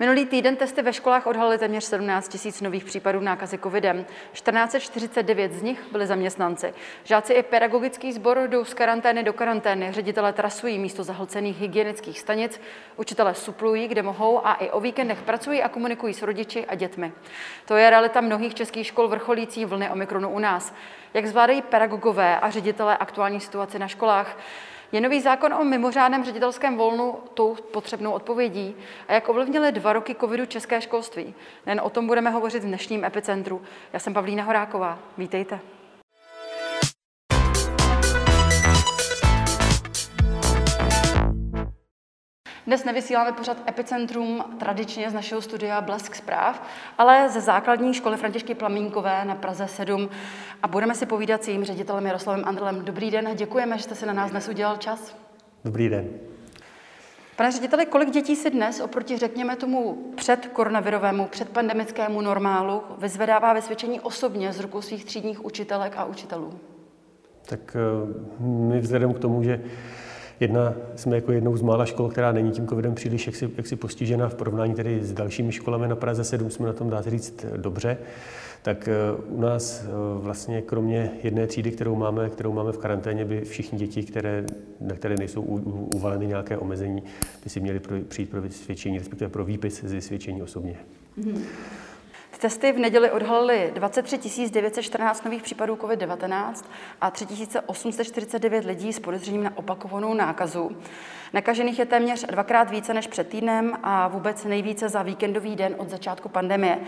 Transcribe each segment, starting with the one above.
Minulý týden testy ve školách odhalily téměř 17 tisíc nových případů nákazy covidem. 1449 z nich byli zaměstnanci. Žáci i pedagogický sbor jdou z karantény do karantény. Ředitelé trasují místo zahlcených hygienických stanic. Učitelé suplují, kde mohou a i o víkendech pracují a komunikují s rodiči a dětmi. To je realita mnohých českých škol vrcholící vlny Omikronu u nás. Jak zvládají pedagogové a ředitelé aktuální situaci na školách? Je nový zákon o mimořádném ředitelském volnu tou potřebnou odpovědí? A jak ovlivnily dva roky covidu české školství? Jen o tom budeme hovořit v dnešním epicentru. Já jsem Pavlína Horáková. Vítejte. Dnes nevysíláme pořad Epicentrum tradičně z našeho studia Blesk zpráv, ale ze základní školy Františky Plamínkové na Praze 7 a budeme si povídat s jejím ředitelem Jaroslavem Andrlem. Dobrý den děkujeme, že jste si na nás dnes udělal čas. Dobrý den. Pane řediteli, kolik dětí si dnes oproti, řekněme tomu, před koronavirovému, před pandemickému normálu vyzvedává vysvědčení osobně z rukou svých třídních učitelek a učitelů? Tak eh, my vzhledem k tomu, že Jedna, jsme jako jednou z mála škol, která není tím covidem příliš jaksi, jaksi postižena v porovnání tedy s dalšími školami na Praze 7, jsme na tom, dá se říct, dobře. Tak eh, u nás eh, vlastně kromě jedné třídy, kterou máme, kterou máme v karanténě, by všichni děti, které, na které nejsou uvaleny nějaké omezení, by si měli přijít pro vysvědčení, respektive pro výpis z vysvědčení osobně. Mm-hmm. Testy v neděli odhalily 23 914 nových případů COVID-19 a 3 849 lidí s podezřením na opakovanou nákazu. Nakažených je téměř dvakrát více než před týdnem a vůbec nejvíce za víkendový den od začátku pandemie.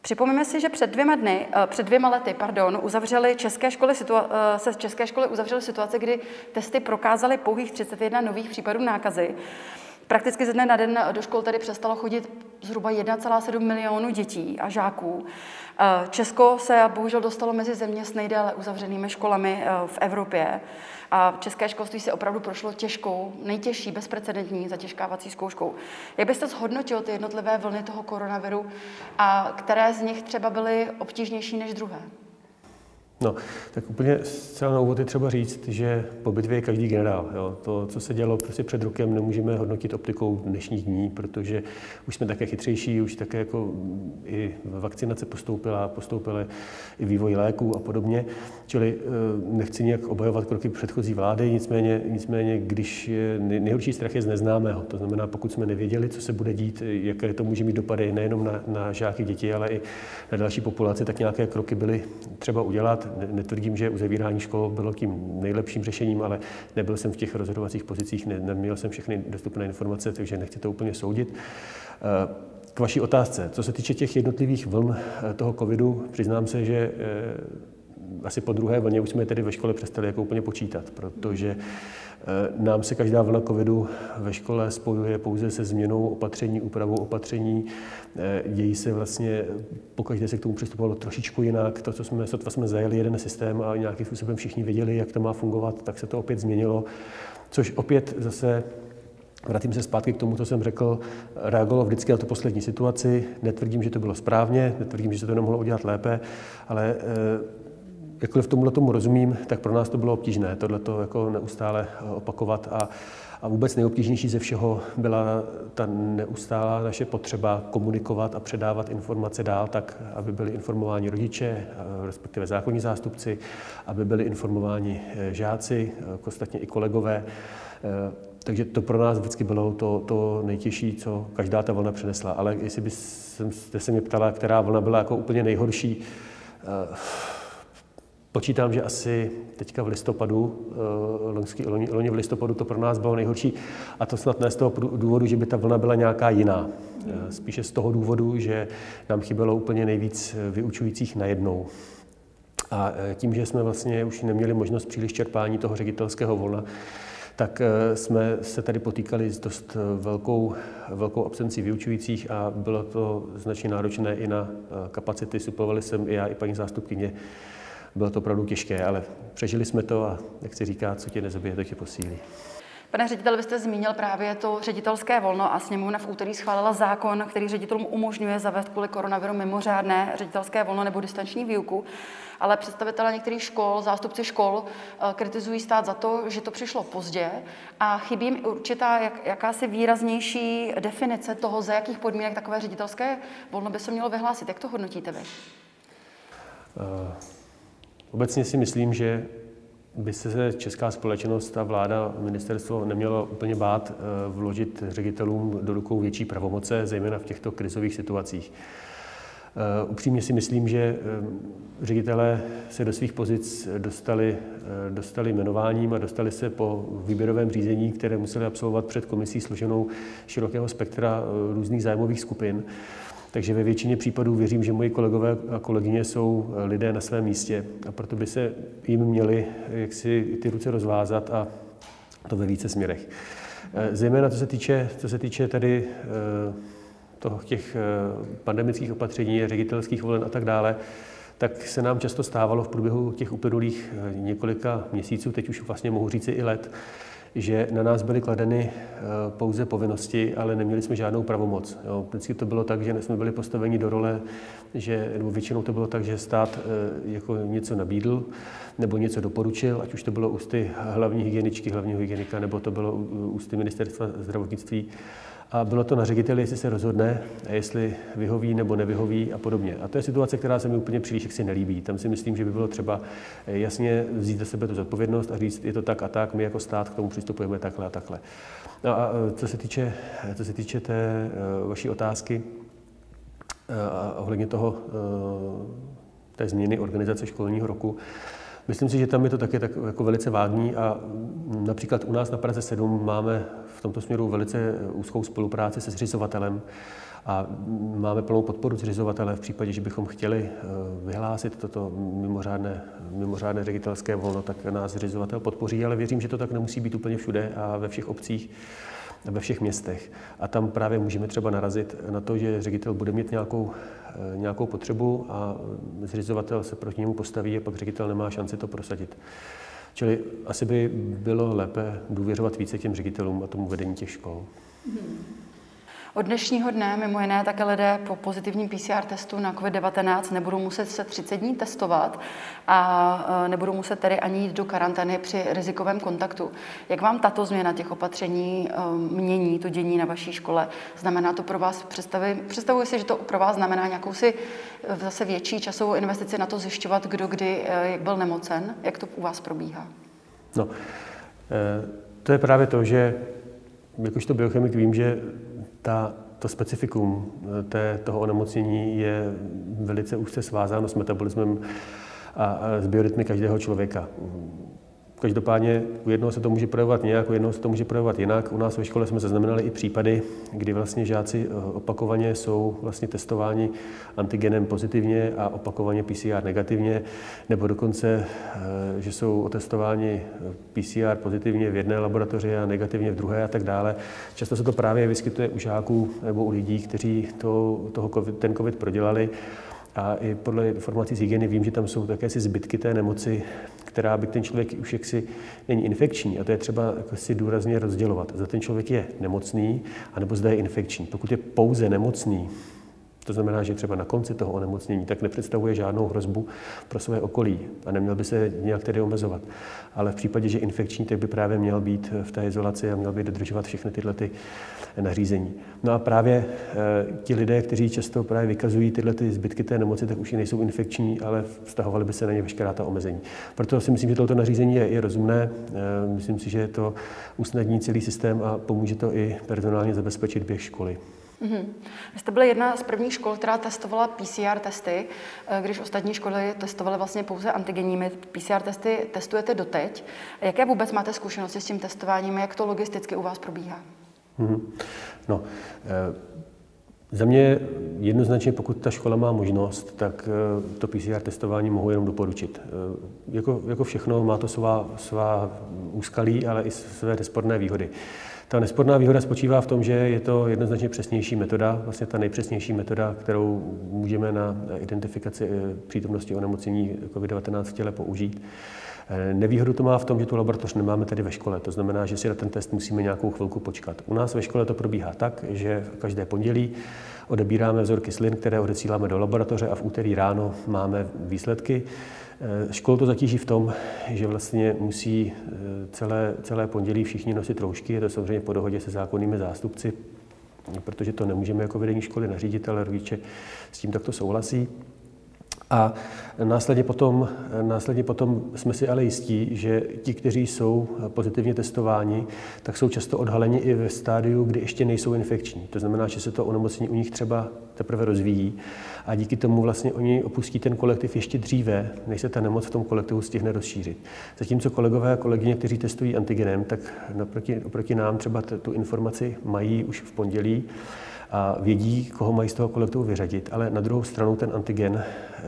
Připomeňme si, že před dvěma dny, eh, před dvěma lety, pardon, uzavřely české školy situa- eh, se české školy uzavřely situace, kdy testy prokázaly pouhých 31 nových případů nákazy. Prakticky ze dne na den do škol tedy přestalo chodit zhruba 1,7 milionu dětí a žáků. Eh, Česko se bohužel dostalo mezi země s nejdéle uzavřenými školami eh, v Evropě. A české školství se opravdu prošlo těžkou, nejtěžší, bezprecedentní zatěžkávací zkouškou. Jak byste zhodnotil ty jednotlivé vlny toho koronaviru a které z nich třeba byly obtížnější než druhé? No, tak úplně zcela na úvod je třeba říct, že po bitvě je každý generál. Jo. To, co se dělo prostě před rokem, nemůžeme hodnotit optikou dnešních dní, protože už jsme také chytřejší, už také jako i vakcinace postoupila, postoupily i vývoj léků a podobně. Čili eh, nechci nějak obhajovat kroky předchozí vlády, nicméně, nicméně když je, nejhorší strach je z neznámého. To znamená, pokud jsme nevěděli, co se bude dít, jaké to může mít dopady nejenom na, na žáky, děti, ale i na další populaci, tak nějaké kroky byly třeba udělat netvrdím, že uzavírání škol bylo tím nejlepším řešením, ale nebyl jsem v těch rozhodovacích pozicích, ne, neměl jsem všechny dostupné informace, takže nechci to úplně soudit. Eh, k vaší otázce. Co se týče těch jednotlivých vln eh, toho covidu, přiznám se, že eh, asi po druhé vlně už jsme tedy ve škole přestali jako úplně počítat, protože nám se každá vlna covidu ve škole spojuje pouze se změnou opatření, úpravou opatření. Dějí se vlastně, pokaždé se k tomu přistupovalo trošičku jinak. To, co jsme, sotva jsme zajeli jeden systém a nějakým způsobem všichni věděli, jak to má fungovat, tak se to opět změnilo, což opět zase Vrátím se zpátky k tomu, co jsem řekl. Reagovalo vždycky na tu poslední situaci. Netvrdím, že to bylo správně, netvrdím, že se to nemohlo udělat lépe, ale jakkoliv tomuhle tomu rozumím, tak pro nás to bylo obtížné, tohle to jako neustále eh, opakovat a, a vůbec nejobtížnější ze všeho byla ta neustálá naše potřeba komunikovat a předávat informace dál tak, aby byli informováni rodiče, eh, respektive zákonní zástupci, aby byli informováni eh, žáci, ostatně i kolegové. Takže to pro nás vždycky bylo to, to nejtěžší, co každá ta vlna přinesla. Ale jestli byste se mě ptala, která vlna byla jako úplně nejhorší, Počítám, že asi teďka v listopadu, eh, loni, loni v listopadu to pro nás bylo nejhorší a to snad ne z toho důvodu, že by ta vlna byla nějaká jiná. Eh, spíše z toho důvodu, že nám chybělo úplně nejvíc vyučujících najednou. A eh, tím, že jsme vlastně už neměli možnost příliš čerpání toho ředitelského volna, tak jsme se tady potýkali s dost velkou, velkou absencí vyučujících a bylo to značně náročné i na kapacity. Suplovali jsem i já, i paní zástupkyně bylo to opravdu těžké, ale přežili jsme to a jak se říká, co tě nezabije, to tě posílí. Pane ředitel, vy jste zmínil právě to ředitelské volno a sněmovna v úterý schválila zákon, který ředitelům umožňuje zavést kvůli koronaviru mimořádné ředitelské volno nebo distanční výuku. Ale představitelé některých škol, zástupci škol, eh, kritizují stát za to, že to přišlo pozdě a chybí jim určitá jak, jakási výraznější definice toho, za jakých podmínek takové ředitelské volno by se mělo vyhlásit. Jak to hodnotíte vy? Uh, obecně si myslím, že by se česká společnost a vláda, ministerstvo nemělo úplně bát eh, vložit ředitelům do rukou větší pravomoce, zejména v těchto krizových situacích. Eh, upřímně si myslím, že eh, ředitelé se do svých pozic dostali, dostali jmenováním a dostali se po výběrovém řízení, které museli absolvovat před komisí složenou širokého spektra různých zájmových skupin. Takže ve většině případů věřím, že moji kolegové a kolegyně jsou eh, lidé na svém místě a proto by se jim měli jaksi ty ruce rozvázat a to ve více směrech. Eh, zejména co se týče, co se týče tady eh, toho, těch pandemických opatření, ředitelských volen a tak dále, tak se nám často stávalo v průběhu těch uplynulých několika měsíců, teď už vlastně mohu říci i let, že na nás byly kladeny eh, pouze povinnosti, ale neměli jsme žádnou pravomoc. Jo. Vždycky to bylo tak, že jsme byli postaveni do role, že, nebo většinou to bylo tak, že stát eh, jako něco nabídl nebo něco doporučil, ať už to bylo ústy hlavní hygieničky, hlavního hygienika, nebo to bylo ústy ministerstva zdravotnictví a bylo to na řediteli, jestli se rozhodne, jestli vyhoví nebo nevyhoví a podobně. A to je situace, která se mi úplně příliš jaksi nelíbí. Tam si myslím, že by bylo třeba jasně vzít za sebe tu zodpovědnost a říct, je to tak a tak, my jako stát k tomu přistupujeme takhle a takhle. No a co se týče, co se týče té e, vaší otázky, ohledně toho, té změny organizace školního roku, Myslím si, že tam je to taky tak jako velice vágní a například u nás na Praze 7 máme tomto směru velice úzkou spolupráci se zřizovatelem a máme plnou podporu zřizovatele v případě, že bychom chtěli eh, vyhlásit toto mimořádné, mimořádné ředitelské volno, tak nás zřizovatel podpoří, ale věřím, že to tak nemusí být úplně všude a ve všech obcích ve všech městech. A tam právě můžeme třeba narazit na to, že ředitel bude mít nějakou, eh, nějakou potřebu a zřizovatel se proti němu postaví a pak ředitel nemá šanci to prosadit. Čili asi by bylo lépe důvěřovat více těm ředitelům a tomu vedení těch škol. Hmm. Od dnešního dne mimo jiné také lidé po pozitivním PCR testu na COVID-19 nebudou muset se 30 dní testovat a e, nebudou muset tedy ani jít do karantény při rizikovém kontaktu. Jak vám tato změna těch opatření e, mění to dění na vaší škole? Znamená to pro vás představy? Představuji si, že to pro vás znamená nějakou si e, zase větší časovou investici na to zjišťovat, kdo kdy jak byl nemocen. Jak to u vás probíhá? No, to je právě to, že jakožto biochemik vím, že ta, to specifikum eh, té, toho onemocnění je velice úzce svázáno s metabolismem a, a s biorytmy každého člověka. Každopádně u jednoho se to může projevovat nějak, u jednoho se to může projevovat jinak. U nás ve škole jsme zaznamenali i případy, kdy vlastně žáci eh, opakovaně jsou vlastně testováni antigenem pozitivně a opakovaně PCR negativně, nebo dokonce, eh, že jsou otestováni eh, PCR pozitivně v jedné laboratoři a negativně v druhé a tak dále. Často se to právě vyskytuje u žáků nebo u lidí, kteří to, toho COVID, ten COVID prodělali. A i podle informací z hygieny vím, že tam jsou také si zbytky té nemoci, která by ten člověk už jaksi není infekční. A to je třeba jako si důrazně rozdělovat. Za ten člověk je nemocný, anebo zda je infekční. Pokud je pouze nemocný, to znamená, že třeba na konci toho onemocnění tak nepředstavuje žádnou hrozbu pro své okolí a neměl by se nějak tedy omezovat. Ale v případě, že infekční, tak by právě měl být v té izolaci a měl by dodržovat všechny tyhle ty nařízení. No a právě e, ti lidé, kteří často právě vykazují tyhle ty zbytky té nemoci, tak už i nejsou infekční, ale vztahovali by se na ně veškerá ta omezení. Proto si myslím, že toto nařízení je, je rozumné. E, myslím si, že to usnadní celý systém a pomůže to i personálně zabezpečit běh školy. Mm-hmm. Vy jste byli jedna z prvních škol, která testovala PCR testy, eh, když ostatní školy testovaly vlastně pouze antigenními. PCR testy testujete doteď. Jaké vůbec máte zkušenosti s tím testováním? Jak to logisticky u vás probíhá? Mm-hmm. No, e- za mě jednoznačně, pokud ta škola má možnost, tak to PCR testování mohu jenom doporučit. Jako, jako všechno má to svá, svá úskalí, ale i své nesporné výhody. Ta nesporná výhoda spočívá v tom, že je to jednoznačně přesnější metoda, vlastně ta nejpřesnější metoda, kterou můžeme na identifikaci přítomnosti onemocnění COVID-19 v těle použít. Nevýhodu to má v tom, že tu laboratoř nemáme tady ve škole. To znamená, že si na ten test musíme nějakou chvilku počkat. U nás ve škole to probíhá tak, že každé pondělí odebíráme vzorky slin, které odesíláme do laboratoře a v úterý ráno máme výsledky. Školu to zatíží v tom, že vlastně musí eh, celé, celé pondělí všichni nosit roušky. Je to samozřejmě po dohodě se zákonnými zástupci, protože to nemůžeme jako vedení školy nařídit, ale rodiče s tím takto souhlasí. A následně potom, následně potom jsme si ale jistí, že ti, kteří jsou pozitivně testováni, tak jsou často odhaleni i ve stádiu, kdy ještě nejsou infekční. To znamená, že se to onemocnění u nich třeba teprve rozvíjí a díky tomu vlastně oni opustí ten kolektiv ještě dříve, než se ta nemoc v tom kolektivu stihne rozšířit. Zatímco kolegové a kolegyně, kteří testují antigenem, tak naproti, oproti nám třeba tu informaci mají už v pondělí a vědí, koho mají z toho kolektivu vyřadit, ale na druhou stranu ten antigen eh,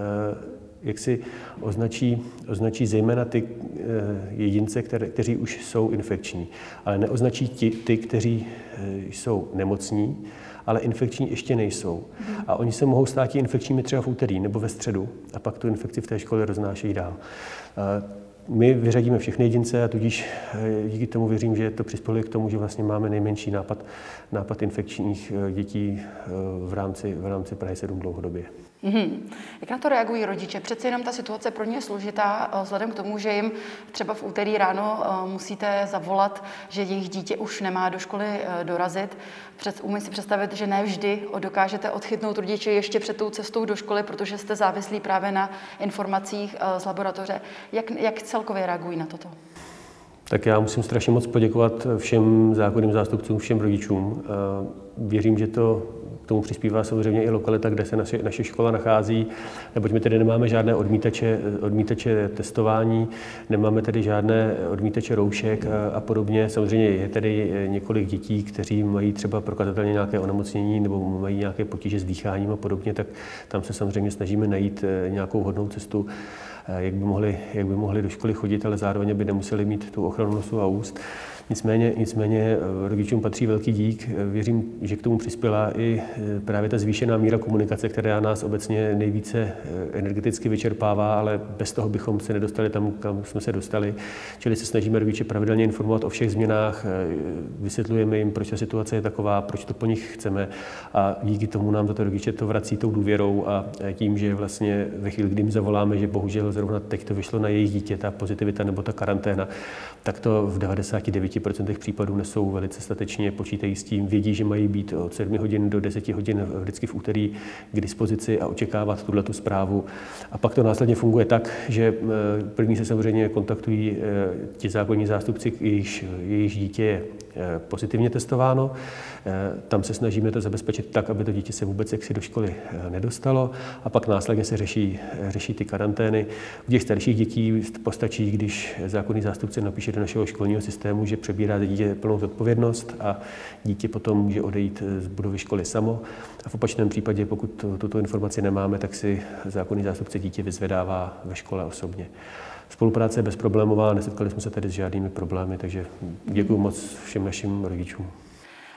jak si označí, označí zejména ty eh, jedince, které, kteří už jsou infekční, ale neoznačí ti, ty, kteří eh, jsou nemocní, ale infekční ještě nejsou. A oni se mohou stát infekčními třeba v úterý nebo ve středu a pak tu infekci v té škole roznášejí dál. My vyřadíme všechny jedince a tudíž díky tomu věřím, že to přispělo k tomu, že vlastně máme nejmenší nápad, nápad infekčních dětí v rámci, v rámci Prahy 7 dlouhodobě. Mm-hmm. Jak na to reagují rodiče? Přece jenom ta situace pro ně je složitá, eh, vzhledem k tomu, že jim třeba v úterý ráno eh, musíte zavolat, že jejich dítě už nemá do školy eh, dorazit. Před, umím si představit, že ne vždy dokážete odchytnout rodiče ještě před tou cestou do školy, protože jste závislí právě na informacích z laboratoře. Jak, jak celkově reagují na toto? Tak já musím strašně moc poděkovat všem zákonným zástupcům, všem rodičům. Věřím, že to tomu přispívá samozřejmě i lokalita, kde se naše, naše škola nachází, neboť my tedy nemáme žádné odmítače, odmítače testování, nemáme tedy žádné odmítače roušek a, a podobně. Samozřejmě je tedy několik dětí, kteří mají třeba prokazatelně nějaké onemocnění nebo mají nějaké potíže s dýcháním a podobně, tak tam se samozřejmě snažíme najít eh, nějakou hodnou cestu, eh, jak by mohli, jak by mohli do školy chodit, ale zároveň by nemuseli mít tu ochranu nosu a úst. Nicméně, nicméně eh, rodičům patří velký dík. Eh, věřím, že k tomu přispěla i eh, právě ta zvýšená míra komunikace, která nás obecně nejvíce energeticky vyčerpává, ale bez toho bychom se nedostali tam, kam jsme se dostali. Čili se snažíme rodiče pravidelně informovat o všech změnách, vysvětlujeme jim, proč ta situace je taková, proč to po nich chceme a díky tomu nám to rodiče to vrací tou důvěrou a tím, že vlastně ve chvíli, kdy jim zavoláme, že bohužel zrovna teď to vyšlo na jejich dítě, ta pozitivita nebo ta karanténa, tak to v 99 90% případů nesou velice statečně, počítají s tím, vědí, že mají být od 7 hodin do 10 hodin vždycky v úterý k dispozici a očekávat tuhle tu zprávu. A pak to následně funguje tak, že eh, první se samozřejmě kontaktují eh, ti zákonní zástupci, jejichž, jejichž dítě je eh, pozitivně testováno. Tam se snažíme to zabezpečit tak, aby to dítě se vůbec jaksi do školy nedostalo a pak následně se řeší, řeší ty karantény. U těch starších dětí postačí, když zákonný zástupce napíše do našeho školního systému, že přebírá dítě plnou zodpovědnost a dítě potom může odejít z budovy školy samo. A v opačném případě, pokud tuto informaci nemáme, tak si zákonný zástupce dítě vyzvedává ve škole osobně. Spolupráce je bezproblémová, nesetkali jsme se tady s žádnými problémy, takže děkuji moc všem našim rodičům.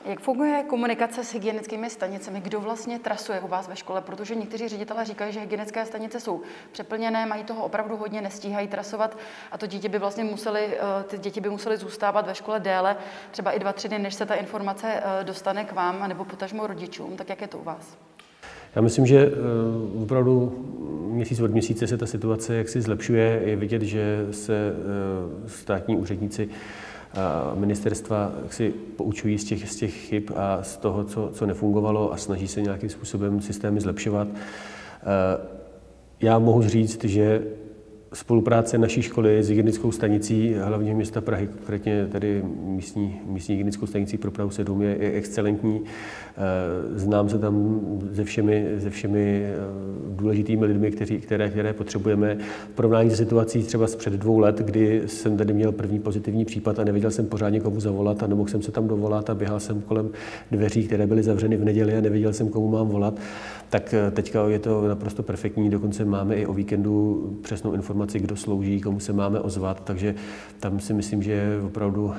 Jak funguje komunikace s hygienickými stanicemi? Kdo vlastně trasuje u vás ve škole? Protože někteří ředitelé říkají, že hygienické stanice jsou přeplněné, mají toho opravdu hodně, nestíhají trasovat a to dítě by vlastně museli, eh, ty děti by museli zůstávat ve škole déle, třeba i dva, tři dny, než se ta informace eh, dostane k vám nebo potažmo rodičům. Tak jak je to u vás? Já myslím, že eh, opravdu měsíc od měsíce se ta situace jaksi zlepšuje. Je vidět, že se státní úředníci ministerstva si poučují z těch, z těch chyb a z toho, co, co nefungovalo a snaží se nějakým způsobem systémy zlepšovat. Já mohu říct, že spolupráce naší školy s hygienickou stanicí hlavně města Prahy, konkrétně tady místní, místní hygienickou stanicí pro Prahu 7 je, je excelentní. Eh, znám se tam se všemi, se všemi eh, důležitými lidmi, kteří, které, které potřebujeme. V porovnání se situací třeba z před dvou let, kdy jsem tady měl první pozitivní případ a nevěděl jsem pořádně komu zavolat a nemohl jsem se tam dovolat a běhal jsem kolem dveří, které byly zavřeny v neděli a nevěděl jsem, komu mám volat, tak eh, teďka je to naprosto perfektní. Dokonce máme i o víkendu přesnou informaci, kdo slouží, komu se máme ozvat, takže tam si myslím, že opravdu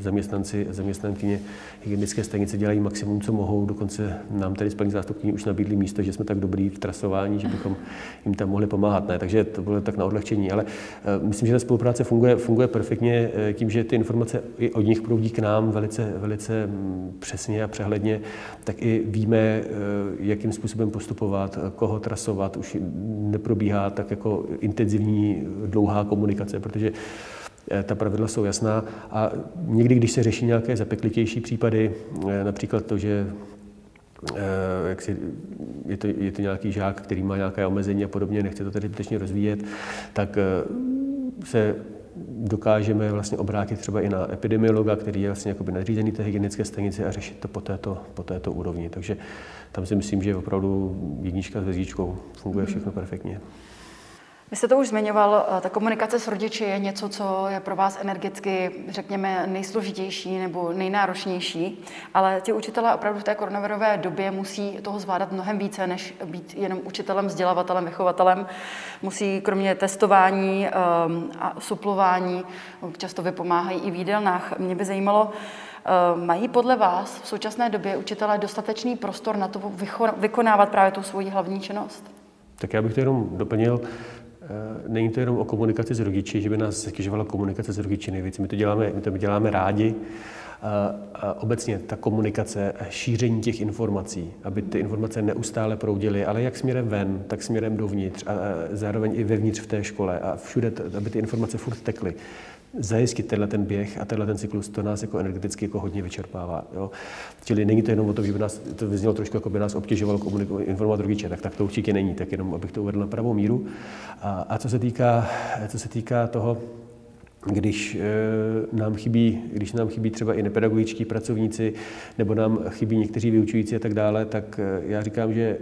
zaměstnanci, zaměstnankyně hygienické stanice dělají maximum, co mohou. Dokonce nám tady s paní zástupkyní už nabídli místo, že jsme tak dobrý v trasování, že bychom jim tam mohli pomáhat. Ne? Takže to bylo tak na odlehčení. Ale myslím, že ta spolupráce funguje, funguje perfektně tím, že ty informace i od nich proudí k nám velice, velice mm, přesně a přehledně, tak i víme, jakým způsobem postupovat, koho trasovat. Už neprobíhá tak jako intenzivní dlouhá komunikace, protože eh, ta pravidla jsou jasná a někdy, když se řeší nějaké zapeklitější případy, eh, například to, že eh, jak si, je, to, je to nějaký žák, který má nějaké omezení a podobně, nechce to tedy zbytečně rozvíjet, tak se dokážeme vlastně obrátit třeba i na epidemiologa, který je vlastně jakoby nadřízený té hygienické stanice a řešit to po této, po této úrovni. Takže tam si myslím, že opravdu jednička s hvězdičkou funguje všechno perfektně. Vy jste to už zmiňoval, eh, ta komunikace s rodiči je něco, co je pro vás energicky, řekněme, nejsložitější nebo nejnáročnější, ale ti učitelé opravdu v té koronavirové době musí toho zvládat mnohem více, než být jenom učitelem, vzdělavatelem, vychovatelem. Musí kromě testování ehm, a suplování, často vypomáhají i v jídelnách. Mě by zajímalo, ehm, Mají podle vás v současné době učitelé dostatečný prostor na to vykonávat právě tu svoji hlavní činnost? Tak já bych to jenom doplnil. Eh, není to jenom o komunikaci s rodiči, že by nás zatěžovala komunikace s rodiči nejvíc. My to děláme, my to děláme rádi. A, a obecně ta komunikace šíření těch informací, aby ty informace neustále proudily, ale jak směrem ven, tak směrem dovnitř a zároveň i vevnitř v té škole a všude, aby ty informace furt tekly zajistit tenhle ten běh a tenhle ten cyklus, to nás jako energeticky jako hodně vyčerpává. Jo? Čili není to jenom o tom, že by nás, to vyznělo trošku, jako by nás obtěžovalo komunikovat, informovat rodiče, tak, tak to určitě není, tak jenom abych to uvedl na pravou míru. A, a co, se týká, co se týká toho, když e, nám chybí, když nám chybí třeba i nepedagogičtí pracovníci, nebo nám chybí někteří vyučující a tak dále, tak e, já říkám, že e,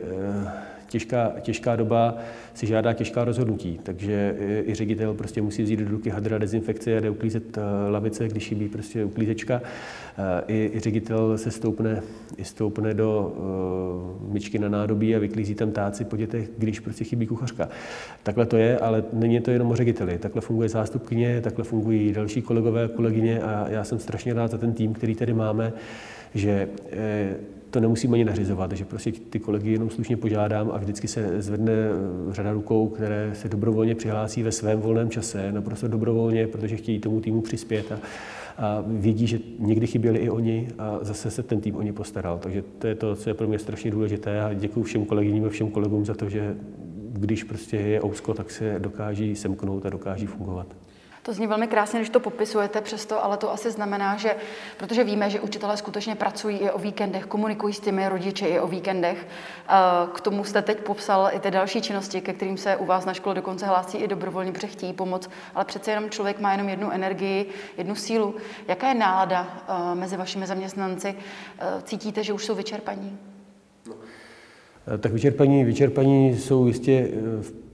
těžká, těžká doba si žádá těžká rozhodnutí, takže i ředitel prostě musí vzít do ruky hadra dezinfekce a jde uklízet eh, lavice, když chybí prostě uklízečka. Eh, I, i ředitel se stoupne, i stoupne do uh, myčky na nádobí a vyklízí tam táci po dětech, když prostě chybí kuchařka. Takhle to je, ale není to jenom o řediteli. Takhle funguje zástupkyně, takhle fungují další kolegové kolegyně a já jsem strašně rád za ten tým, který tady máme, že eh, to nemusím ani nařizovat, že prostě ty kolegy jenom slušně požádám a vždycky se zvedne eh, řada rukou, které se dobrovolně přihlásí ve svém volném čase, naprosto dobrovolně, protože chtějí tomu týmu přispět a, a vědí, že někdy chyběli i oni a zase se ten tým o ně postaral. Takže to je to, co je pro mě strašně důležité a děkuji všem kolegyním a všem kolegům za to, že když prostě je ousko, tak se dokáží semknout a dokáží fungovat. To zní velmi krásně, když to popisujete přesto, ale to asi znamená, že, protože víme, že učitelé skutečně pracují i o víkendech, komunikují s těmi rodiči i o víkendech. K tomu jste teď popsal i ty další činnosti, ke kterým se u vás na škole dokonce hlásí i dobrovolně, protože chtějí pomoc, ale přece jenom člověk má jenom jednu energii, jednu sílu. Jaká je nálada eh, mezi vašimi zaměstnanci? Eh, cítíte, že už jsou vyčerpaní? No. Tak vyčerpaní, vyčerpaní jsou jistě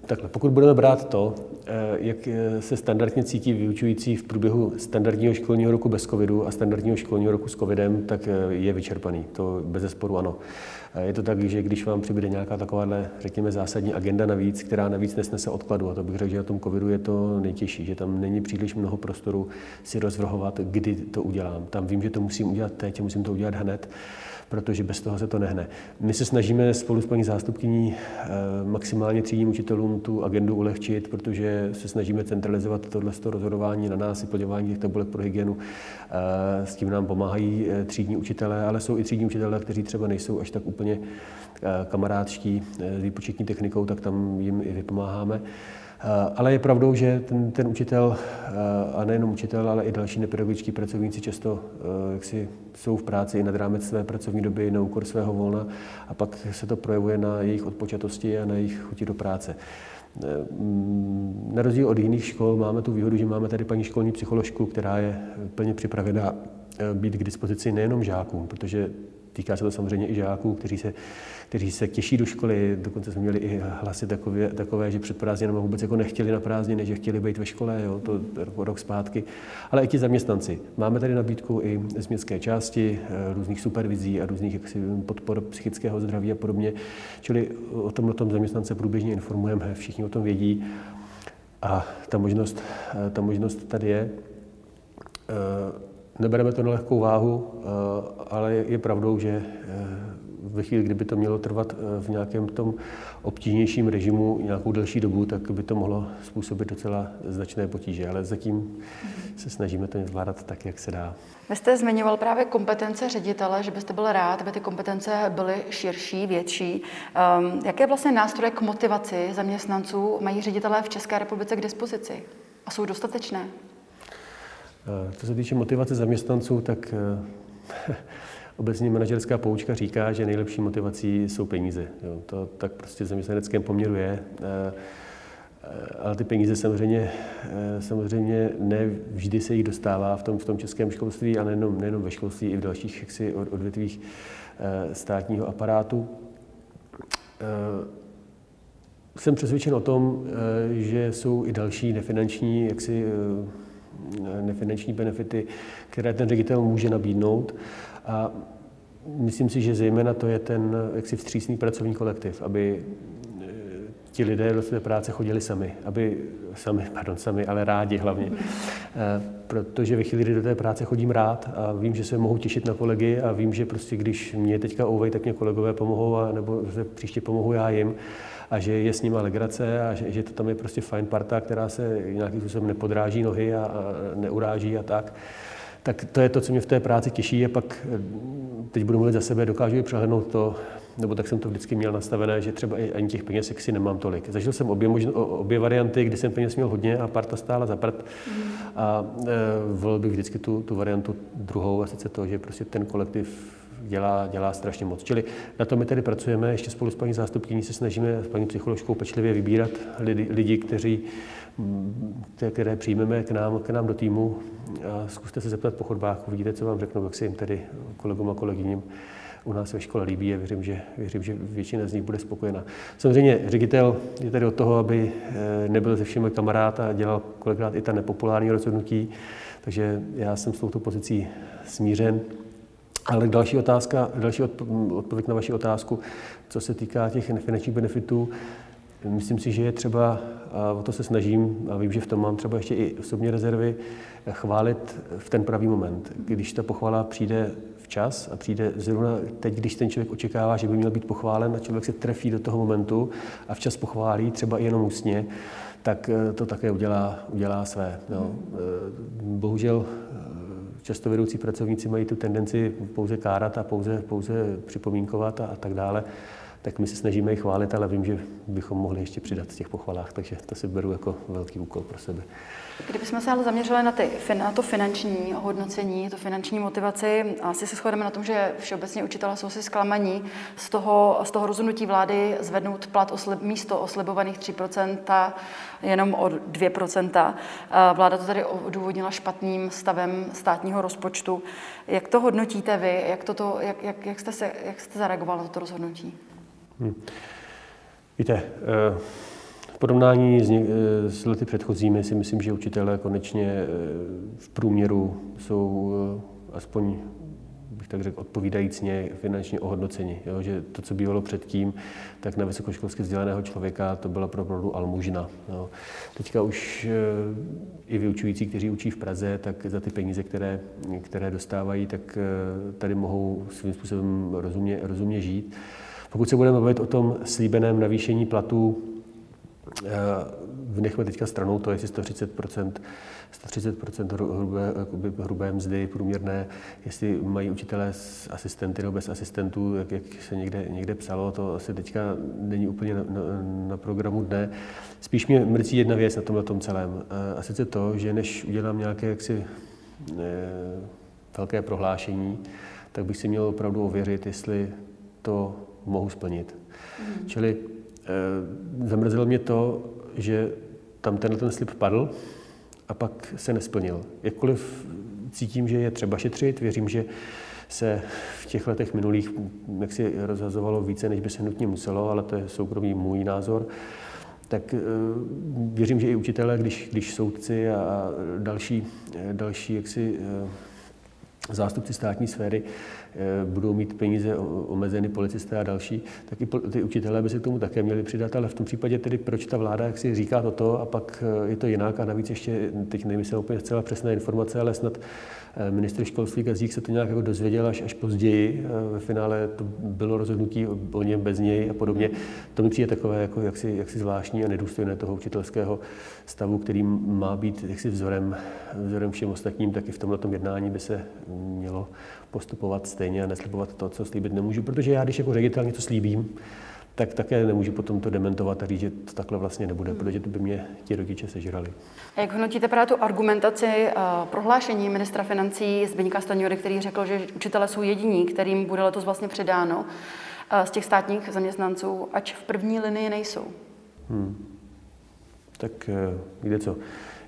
takhle. Pokud budeme brát to, Eh, jak eh, se standardně cítí vyučující v průběhu standardního školního roku bez covidu a standardního školního roku s covidem, tak eh, je vyčerpaný. To bez zesporu ano. Je to tak, že když vám přibude nějaká takováhle, řekněme, zásadní agenda navíc, která navíc nesnese odkladu, a to bych řekl, že na tom covidu je to nejtěžší, že tam není příliš mnoho prostoru si rozvrhovat, kdy to udělám. Tam vím, že to musím udělat teď, musím to udělat hned protože bez toho se to nehne. My se snažíme spolu s paní zástupkyní eh, maximálně třídním učitelům tu agendu ulehčit, protože se snažíme centralizovat tohle rozhodování na nás, plňování těch tabulek pro hygienu. Eh, s tím nám pomáhají eh, třídní učitelé, ale jsou i třídní učitelé, kteří třeba nejsou až tak úplně kamarádští s výpočetní technikou, tak tam jim i vypomáháme. Eh, ale je pravdou, že ten, ten učitel, eh, a nejenom učitel, ale i další nepedagogičtí pracovníci často eh, jaksi jsou v práci i nad rámec své pracovní doby, na úkor svého volna a pak se to projevuje na jejich odpočatosti a na jejich chuti do práce. Mm, na rozdíl od jiných škol máme tu výhodu, že máme tady paní školní psycholožku, která je plně připravená být k dispozici nejenom žákům, protože týká se to samozřejmě i žáků, kteří se kteří se těší do školy. Dokonce jsme měli i hlasy takové, takové že před prázdninami vůbec jako nechtěli na prázdniny, že chtěli být ve škole, jo, to rok zpátky. Ale i ti zaměstnanci. Máme tady nabídku i z městské části, eh, různých supervizí a různých jaksi, podpor psychického zdraví a podobně. Čili o tomhle tom zaměstnance průběžně informujeme, všichni o tom vědí. A ta možnost, eh, ta možnost tady je. Eh, nebereme to na lehkou váhu, ale je pravdou, že ve chvíli, kdyby to mělo trvat eh, v nějakém tom obtížnějším režimu nějakou delší dobu, tak by to mohlo způsobit docela značné potíže. Ale zatím se snažíme to zvládat tak, jak se dá. Vy jste zmiňoval právě kompetence ředitele, že byste byl rád, aby ty kompetence byly širší, větší. Um, jaké vlastně nástroje k motivaci zaměstnanců mají ředitelé v České republice k dispozici? A jsou dostatečné? Eh, co se týče motivace zaměstnanců, tak eh, Obecně manažerská poučka říká, že nejlepší motivací jsou peníze. Jo, to tak prostě v zaměstnaneckém poměru je. Eh, ale ty peníze samozřejmě, samozřejmě ne vždy se jich dostává v tom, v tom českém školství, a nejenom, nejenom ve školství, i v dalších jaksi, odvětvích státního aparátu. Jsem přesvědčen o tom, že jsou i další nefinanční, jaksi, nefinanční benefity, které ten ředitel může nabídnout. A myslím si, že zejména to je ten jaksi vstřícný pracovní kolektiv, aby eh, ti lidé do své práce chodili sami, aby sami, pardon, sami, ale rádi hlavně. Eh, protože ve chvíli, kdy do té práce chodím rád a vím, že se mohu těšit na kolegy a vím, že prostě když mě teďka ouvej, tak mě kolegové pomohou a nebo se příště pomohu já jim a že je s nimi legrace a že, že to tam je prostě fajn parta, která se nějakým způsobem nepodráží nohy a, a neuráží a tak tak to je to, co mě v té práci těší a pak, eh, teď budu mluvit za sebe, dokážu i přehlednout to, nebo tak jsem to vždycky měl nastavené, že třeba ani těch peněz si nemám tolik. Zažil jsem obě, možno, obě varianty, kdy jsem peněz měl hodně a parta stála za prd. A e, volil bych vždycky tu, tu variantu druhou, a sice to, že prostě ten kolektiv dělá, dělá strašně moc. Čili na to my tedy pracujeme, ještě spolu s paní zástupkyní se snažíme s paní psycholožkou pečlivě vybírat lidi, lidi kteří, které přijmeme k nám, k nám do týmu. A zkuste se zeptat po chodbách, uvidíte, co vám řeknou, jak se jim tedy kolegům a kolegyním u nás ve škole líbí a věřím, že, věřím, že většina z nich bude spokojená. Samozřejmě ředitel je tady od toho, aby eh, nebyl se všemi kamarád a dělal kolikrát i ta nepopulární rozhodnutí, takže já jsem s touto pozicí smířen. Ale další otázka, další odpověď na vaši otázku, co se týká těch finančních benefitů, myslím si, že je třeba, a o to se snažím, a vím, že v tom mám třeba ještě i osobní rezervy, chválit v ten pravý moment. Když ta pochvala přijde včas a přijde zrovna teď, když ten člověk očekává, že by měl být pochválen a člověk se trefí do toho momentu a včas pochválí, třeba i jenom ústně, tak eh, to také udělá, udělá své. No. Bohužel často vedoucí pracovníci mají tu tendenci pouze kárat a pouze, pouze připomínkovat a, a tak dále, tak my se snažíme je chválit, ale vím, že bychom mohli ještě přidat v těch pochvalách, takže to si beru jako velký úkol pro sebe. Kdybychom se ale zaměřili na, ty, na to finanční hodnocení, to finanční motivaci, asi se shodeme na tom, že všeobecně učitelé jsou si zklamaní z toho, z toho rozhodnutí vlády zvednout plat oslib, místo oslibovaných 3% jenom o 2%. Vláda to tady odůvodnila špatným stavem státního rozpočtu. Jak to hodnotíte vy? Jak, toto, jak, jak, jak, jste, se, jak jste zareagoval na toto rozhodnutí? Hmm. Víte, uh v porovnání s, eh, s lety předchozími si myslím, že učitelé konečně eh, v průměru jsou eh, aspoň bych tak řekl, odpovídajícně finančně ohodnoceni. Jo? Že to, co bývalo předtím, tak na vysokoškolsky vzdělaného člověka to byla opravdu almužna. Jo? Teďka už i vyučující, kteří učí v Praze, tak za ty peníze, které, které dostávají, tak tady mohou svým způsobem rozumně, rozumně žít. Pokud se budeme bavit o tom slíbeném navýšení platů Eh, vynechme teďka stranou to, jestli 130 130 hrubé, hrubé mzdy průměrné, jestli mají učitelé s asistenty nebo bez asistentů, jak, jak se někde, někde psalo, to asi teďka není úplně na, na, na programu dne. Spíš mě mrzí jedna věc na tomhle tom celém. Eh, a sice to, že než udělám nějaké jaksi, eh, velké prohlášení, tak bych si měl opravdu ověřit, jestli to mohu splnit. Mm. Čili Eh, zamrzelo mě to, že tam tenhle ten slib padl a pak se nesplnil. Jakkoliv cítím, že je třeba šetřit, věřím, že se v těch letech minulých jak si rozhazovalo více, než by se nutně muselo, ale to je soukromý můj názor, tak eh, věřím, že i učitelé, když, když soudci a další, další jaksi, eh, zástupci státní sféry budou mít peníze omezeny policisté a další, tak i ty učitelé by se k tomu také měli přidat, ale v tom případě tedy proč ta vláda jak si říká toto a pak je to jinak a navíc ještě, teď nevím, úplně zcela přesné informace, ale snad Eh, ministr školství Gazík se to nějak jako dozvěděl až, až později. Eh, ve finále to bylo rozhodnutí o něm bez něj a podobně. To mi přijde takové jako jaksi, jaksi zvláštní a nedůstojné toho učitelského stavu, který má být jaksi vzorem, vzorem všem ostatním, tak i v tomto jednání by se mělo postupovat stejně a neslibovat to, co slíbit nemůžu. Protože já, když jako ředitel něco slíbím, tak také nemůžu potom to dementovat a říct, že to takhle vlastně nebude, hmm. protože to by mě ti rodiče sežrali. A jak hodnotíte právě tu argumentaci uh, prohlášení ministra financí Zbyňka Staňury, který řekl, že učitele jsou jediní, kterým bude letos vlastně předáno uh, z těch státních zaměstnanců, ač v první linii nejsou? Hmm. Tak uh, víte co,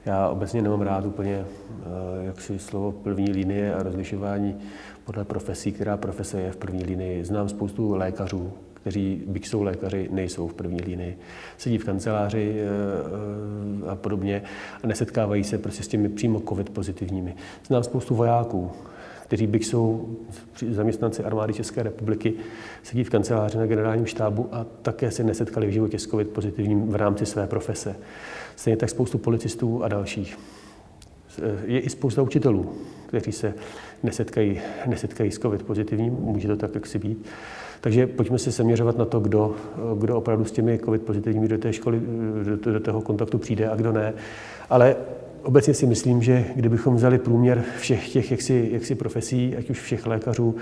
já obecně nemám rád úplně jak si slovo první linie a rozlišování podle profesí, která profese je v první linii. Znám spoustu lékařů, kteří, byť jsou lékaři, nejsou v první linii. Sedí v kanceláři eh, eh, a podobně a nesetkávají se prostě s těmi přímo covid pozitivními. Znám spoustu vojáků, kteří byť jsou zaměstnanci armády České republiky, sedí v kanceláři na generálním štábu a také se nesetkali v životě s covid pozitivním v rámci své profese. Stejně tak spoustu policistů a dalších. Je i spousta učitelů, kteří se nesetkají, nesetkají s covid pozitivním, může to tak, jak si být. Takže pojďme se seměřovat na to, kdo, kdo opravdu s těmi covid pozitivními do té školy, do, do toho kontaktu přijde a kdo ne. Ale obecně si myslím, že kdybychom vzali průměr všech těch jaksi, jaksi profesí, ať už všech lékařů,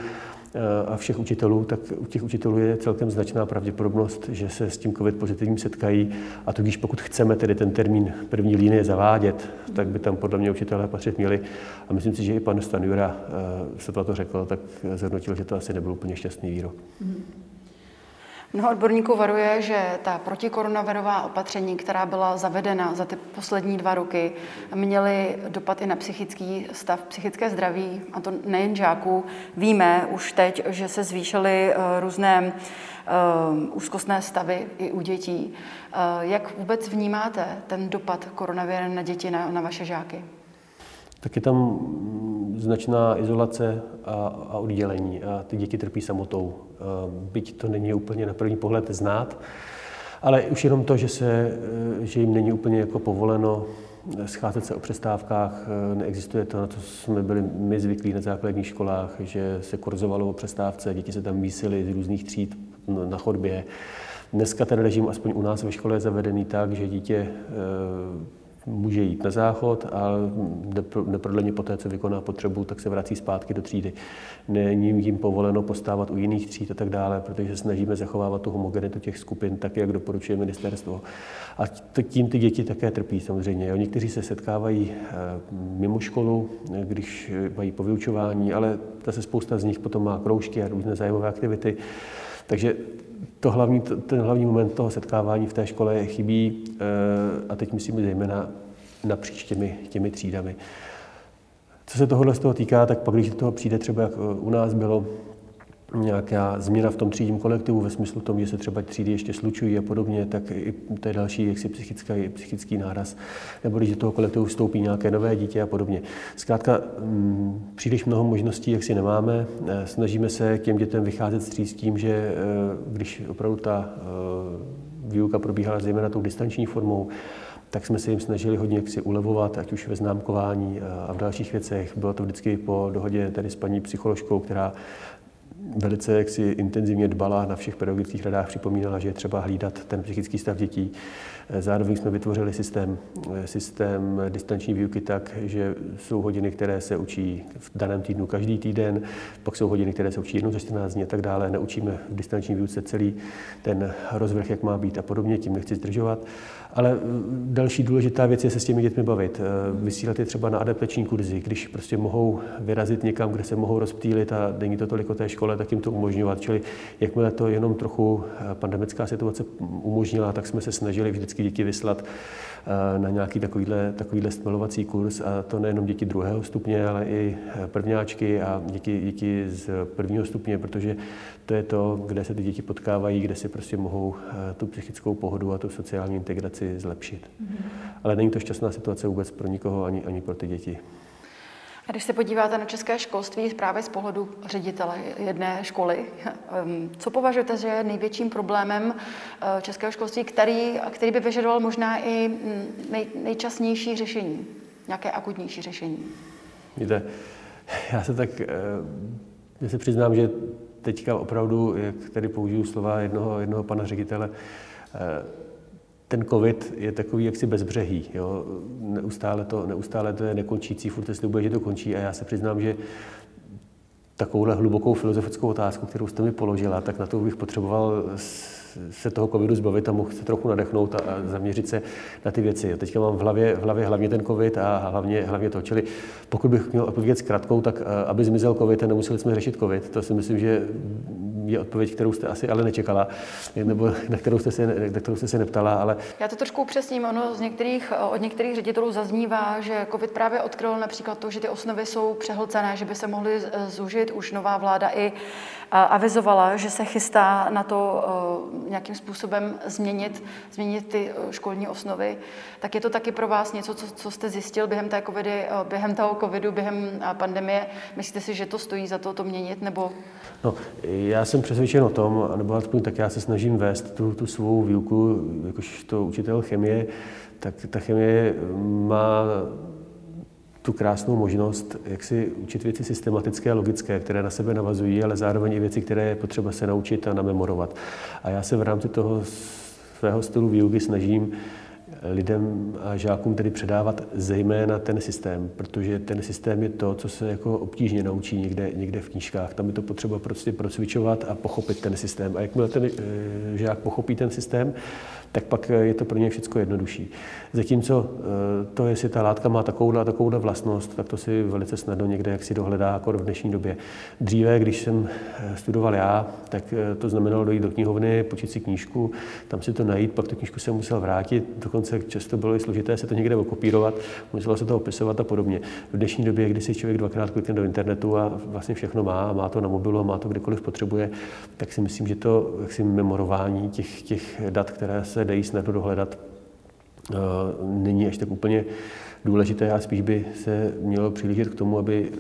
a všech učitelů, tak u těch učitelů je celkem značná pravděpodobnost, že se s tím COVID pozitivním setkají. A tudíž pokud chceme tedy ten termín první linie zavádět, tak by tam podle mě učitelé patřit měli. A myslím si, že i pan Stanjura eh, se to řekl, tak zhodnotil, že to asi nebyl úplně šťastný výrok. Mm-hmm. Mnoho odborníků varuje, že ta protikoronavirová opatření, která byla zavedena za ty poslední dva roky, měly dopad i na psychický stav, psychické zdraví, a to nejen žáků. Víme už teď, že se zvýšily eh, různé uh, úzkostné stavy i u dětí. Uh, jak vůbec vnímáte ten dopad koronaviru na děti, na, na vaše žáky? Tak je tam značná izolace a, a oddělení a ty děti trpí samotou. Byť to není úplně na první pohled znát, ale už jenom to, že, se, že jim není úplně jako povoleno scházet se o přestávkách, neexistuje to, na co jsme byli my zvyklí na základních školách, že se kurzovalo o přestávce, děti se tam mísily z různých tříd na chodbě. Dneska ten režim, aspoň u nás ve škole, je zavedený tak, že dítě může jít na záchod a neprodleně po té, co vykoná potřebu, tak se vrací zpátky do třídy. Není jim povoleno postávat u jiných tříd a tak dále, protože snažíme zachovávat tu homogenitu těch skupin tak, jak doporučuje ministerstvo. A tím ty děti také trpí samozřejmě. Někteří se setkávají eh, mimo školu, když mají povyučování, ale zase spousta z nich potom má kroužky a různé zájmové aktivity. Takže to hlavní, ten hlavní moment toho setkávání v té škole chybí, eh, a teď myslím zejména napříč těmi, těmi třídami. Co se tohohle z toho týká, tak pak, když do toho přijde třeba, jak u nás bylo nějaká změna v tom třídním kolektivu ve smyslu tom, že se třeba třídy ještě slučují a podobně, tak i to je další jaksi psychický, psychický náraz. Nebo když do toho kolektivu vstoupí nějaké nové dítě a podobně. Zkrátka mm, příliš mnoho možností, jak si nemáme. Eh, snažíme se těm dětem vycházet s tím, že eh, když opravdu ta eh, výuka probíhala zejména tou distanční formou, tak jsme se jim snažili hodně jaksi ulevovat, ať už ve známkování a v dalších věcech. Bylo to vždycky po dohodě tady s paní psycholožkou, která velice jaksi intenzivně dbala na všech pedagogických radách, připomínala, že je třeba hlídat ten psychický stav dětí. Zároveň jsme vytvořili systém, systém distanční výuky tak, že jsou hodiny, které se učí v daném týdnu každý týden, pak jsou hodiny, které se učí jednou za 14 dní a tak dále. Neučíme v distanční výuce celý ten rozvrh, jak má být a podobně, tím nechci zdržovat. Ale další důležitá věc je se s těmi dětmi bavit. Vysílat je třeba na adaptační kurzy, když prostě mohou vyrazit někam, kde se mohou rozptýlit a není to toliko té škole, tak jim to umožňovat. Čili jakmile to jenom trochu pandemická situace umožnila, tak jsme se snažili vždycky vždycky děti vyslat eh, na nějaký takovýhle, takovýhle stmelovací kurz a to nejenom děti druhého stupně, ale i eh, prvňáčky a děti, děti z prvního stupně, protože to je to, kde se ty děti potkávají, kde si prostě mohou eh, tu psychickou pohodu a tu sociální integraci zlepšit. Mm-hmm. Ale není to šťastná situace vůbec pro nikoho ani, ani pro ty děti. A když se podíváte na české školství právě z pohledu ředitele jedné školy, ehm, co považujete, že je největším problémem eh, českého školství, který, který by vyžadoval možná i mm, nej, nejčastnější řešení, nějaké akutnější řešení? Víte, já se tak, eh, já se přiznám, že teďka opravdu, jak tady použiju slova jednoho, jednoho pana ředitele, eh, ten covid je takový jaksi bezbřehý. Jo? Neustále, to, neustále to je nekončící, furt slibuje, že to končí a já se přiznám, že takovouhle hlubokou filozofickou otázku, kterou jste mi položila, tak na to bych potřeboval se toho covidu zbavit a mohl se trochu nadechnout a, a zaměřit se na ty věci. Teďka mám v hlavě, v hlavě hlavně ten covid a hlavně, hlavně to. Čili pokud bych měl odpovědět zkrátkou, tak aby zmizel covid a nemuseli jsme řešit covid, to si myslím, že je odpověď, kterou jste asi ale nečekala, nebo na kterou jste se, na kterou jste se neptala, ale... Já to trošku upřesním. Ono z některých, od některých ředitelů zaznívá, že COVID právě odkryl například to, že ty osnovy jsou přehlcené, že by se mohly zúžit. Už nová vláda i avizovala, že se chystá na to nějakým způsobem změnit, změnit ty školní osnovy. Tak je to taky pro vás něco, co, co jste zjistil během, té COVIDy, během toho covidu, během pandemie? Myslíte si, že to stojí za to to měnit? Nebo... No, já jsem přesvědčen o tom, nebo aspoň tak já se snažím vést tu, tu svou výuku, jakož to učitel chemie, tak ta chemie má tu krásnou možnost, jak si učit věci systematické a logické, které na sebe navazují, ale zároveň i věci, které je potřeba se naučit a namemorovat. A já se v rámci toho svého stylu výuky snažím lidem a žákům tedy předávat zejména ten systém, protože ten systém je to, co se jako obtížně naučí někde, někde v knížkách. Tam je to potřeba prostě procvičovat a pochopit ten systém. A jakmile ten eh, žák pochopí ten systém, tak pak je to pro ně všechno jednodušší. Zatímco eh, to, jestli ta látka má takovouhle a takovouhle vlastnost, tak to si velice snadno někde jak si dohledá jako v dnešní době. Dříve, když jsem eh, studoval já, tak eh, to znamenalo dojít do knihovny, počít si knížku, tam si to najít, pak tu knížku jsem musel vrátit, dokonce často bylo i složité se to někde okopírovat, muselo se to opisovat a podobně. V dnešní době, kdy si člověk dvakrát klikne do internetu a vlastně všechno má, má to na mobilu, má to kdykoliv potřebuje, tak si myslím, že to jaksi memorování těch, těch dat, které se dají snadno dohledat, eh, není až tak úplně důležité a spíš by se mělo přihlížet k tomu, aby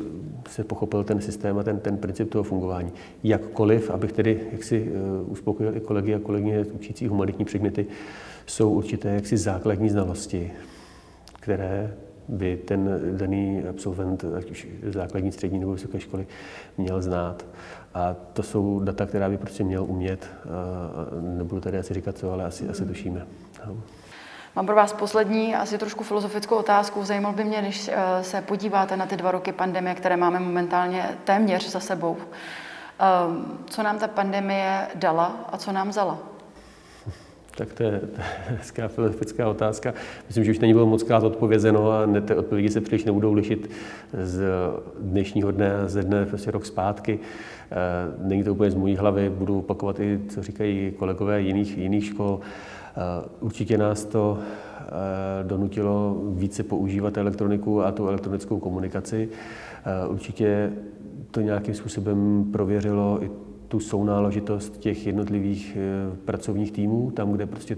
se pochopil ten systém a ten, ten princip toho fungování. Jakkoliv, abych tedy jaksi eh, uspokojil i kolegy a kolegyně učící humanitní předměty, jsou určité jaksi základní znalosti, které by ten daný absolvent, ať už základní, střední nebo vysoké školy, měl znát. A to jsou data, která by prostě měl umět. Nebudu tady asi říkat co, ale asi, asi tušíme. No. Mám pro vás poslední, asi trošku filozofickou otázku. Zajímal by mě, když eh, se podíváte na ty dva roky pandemie, které máme momentálně téměř za sebou. Ehm, co nám ta pandemie dala a co nám vzala? Tak to je, to je hezká filozofická otázka. Myslím, že už není bylo moc krát odpovězeno a ne, ty odpovědi se příliš nebudou lišit z dnešního dne a ze dne prostě rok zpátky. Eh, není to úplně z mojí hlavy, budu opakovat i, co říkají kolegové jiných, jiných škol. Eh, určitě nás to eh, donutilo více používat elektroniku a tu elektronickou komunikaci. Určitě to nějakým způsobem prověřilo i tu sounáležitost těch jednotlivých eh, pracovních týmů, tam, kde prostě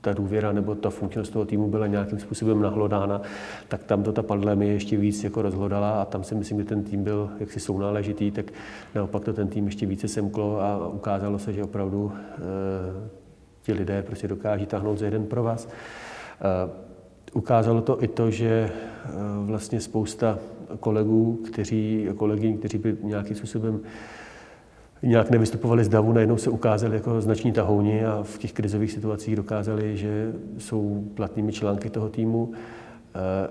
ta důvěra nebo ta funkčnost toho týmu byla nějakým způsobem nahlodána, tak tam to ta pandemie ještě víc jako rozhlodala a tam si myslím, že ten tým byl jaksi sounáležitý, tak naopak to ten tým ještě více semklo a ukázalo se, že opravdu e, ti lidé prostě dokáží tahnout za jeden pro vás. E, ukázalo to i to, že e, vlastně spousta kolegů, kteří, kolegyň, kteří by nějakým způsobem nějak nevystupovali z davu, najednou se ukázali jako znační tahouni a v těch krizových situacích dokázali, že jsou platnými články toho týmu. Eh,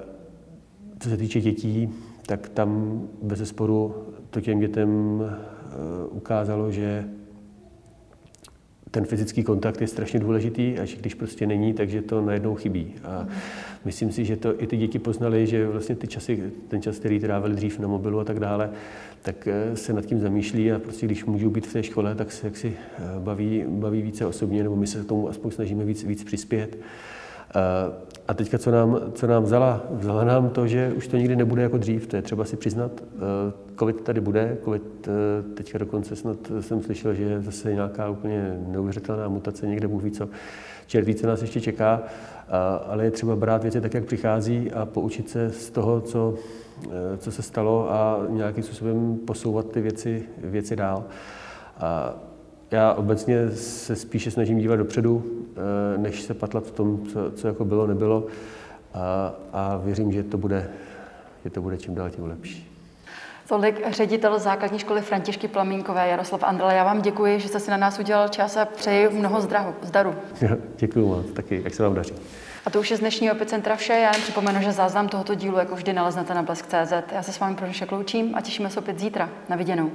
co se týče dětí, tak tam bez sporu to těm dětem eh, ukázalo, že ten fyzický kontakt je strašně důležitý a že když prostě není, takže to najednou chybí. A myslím si, že to i ty děti poznali, že vlastně ty časy, ten čas, který trávili dřív na mobilu a tak dále, tak eh, se nad tím zamýšlí a prostě když můžou být v té škole, tak se jaksi eh, baví, baví více osobně, nebo my se tomu aspoň snažíme víc, víc přispět. Eh, a teďka, co nám, co nám vzala? Vzala nám to, že už to nikdy nebude jako dřív, to je třeba si přiznat. Covid tady bude, Covid teďka dokonce snad jsem slyšel, že je zase nějaká úplně neuvěřitelná mutace, někde Bůh ví co. Čert více nás ještě čeká, ale je třeba brát věci tak, jak přichází a poučit se z toho, co, co se stalo a nějakým způsobem posouvat ty věci, věci dál. A já obecně se spíše snažím dívat dopředu, eh, než se patlat v tom, co, co jako bylo, nebylo. A, a věřím, že to bude, že to bude čím dál tím lepší. Tolik ředitel základní školy Františky Plamínkové Jaroslav Andrle. Já vám děkuji, že jste si na nás udělal čas a přeji mnoho zdrahu, zdaru. děkuji moc, taky, jak se vám daří. A to už je z dnešního epicentra vše. Já jen připomenu, že záznam tohoto dílu jako vždy naleznete na blesk.cz. Já se s vámi pro dnešek loučím a těšíme se opět zítra. Na viděnou.